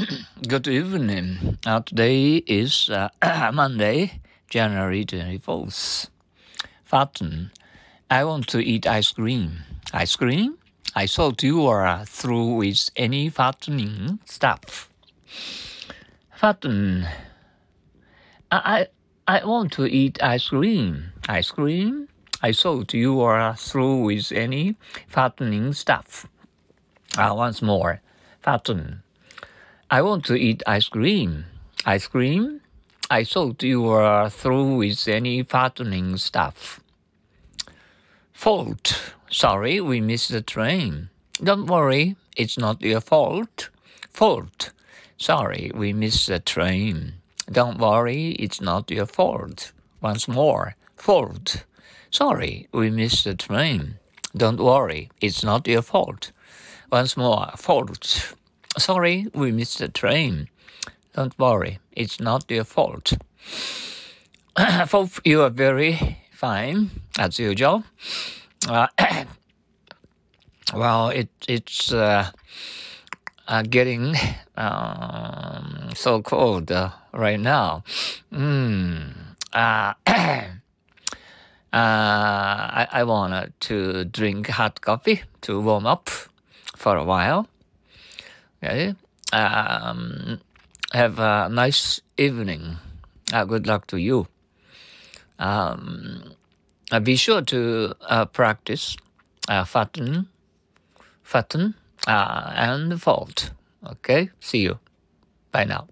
Good evening. Uh, today is uh, Monday, January 24th. Fatten. I want to eat ice cream. Ice cream? I thought you were through with any fattening stuff. Fatten. I, I, I want to eat ice cream. Ice cream? I thought you were through with any fattening stuff. Uh, once more. Fatten. I want to eat ice cream. Ice cream? I thought you were through with any fattening stuff. Fault. Sorry, we missed the train. Don't worry, it's not your fault. Fault. Sorry, we missed the train. Don't worry, it's not your fault. Once more. Fault. Sorry, we missed the train. Don't worry, it's not your fault. Once more. Fault. Sorry, we missed the train. Don't worry, it's not your fault. I hope you are very fine as usual. Uh, well, it it's uh, uh, getting um, so cold uh, right now. Mm. I, I wanted to drink hot coffee to warm up for a while. Okay. Um, have a nice evening. Uh, good luck to you. Um, uh, be sure to uh, practice uh, fatten, fatten, uh, and fold. Okay. See you. Bye now.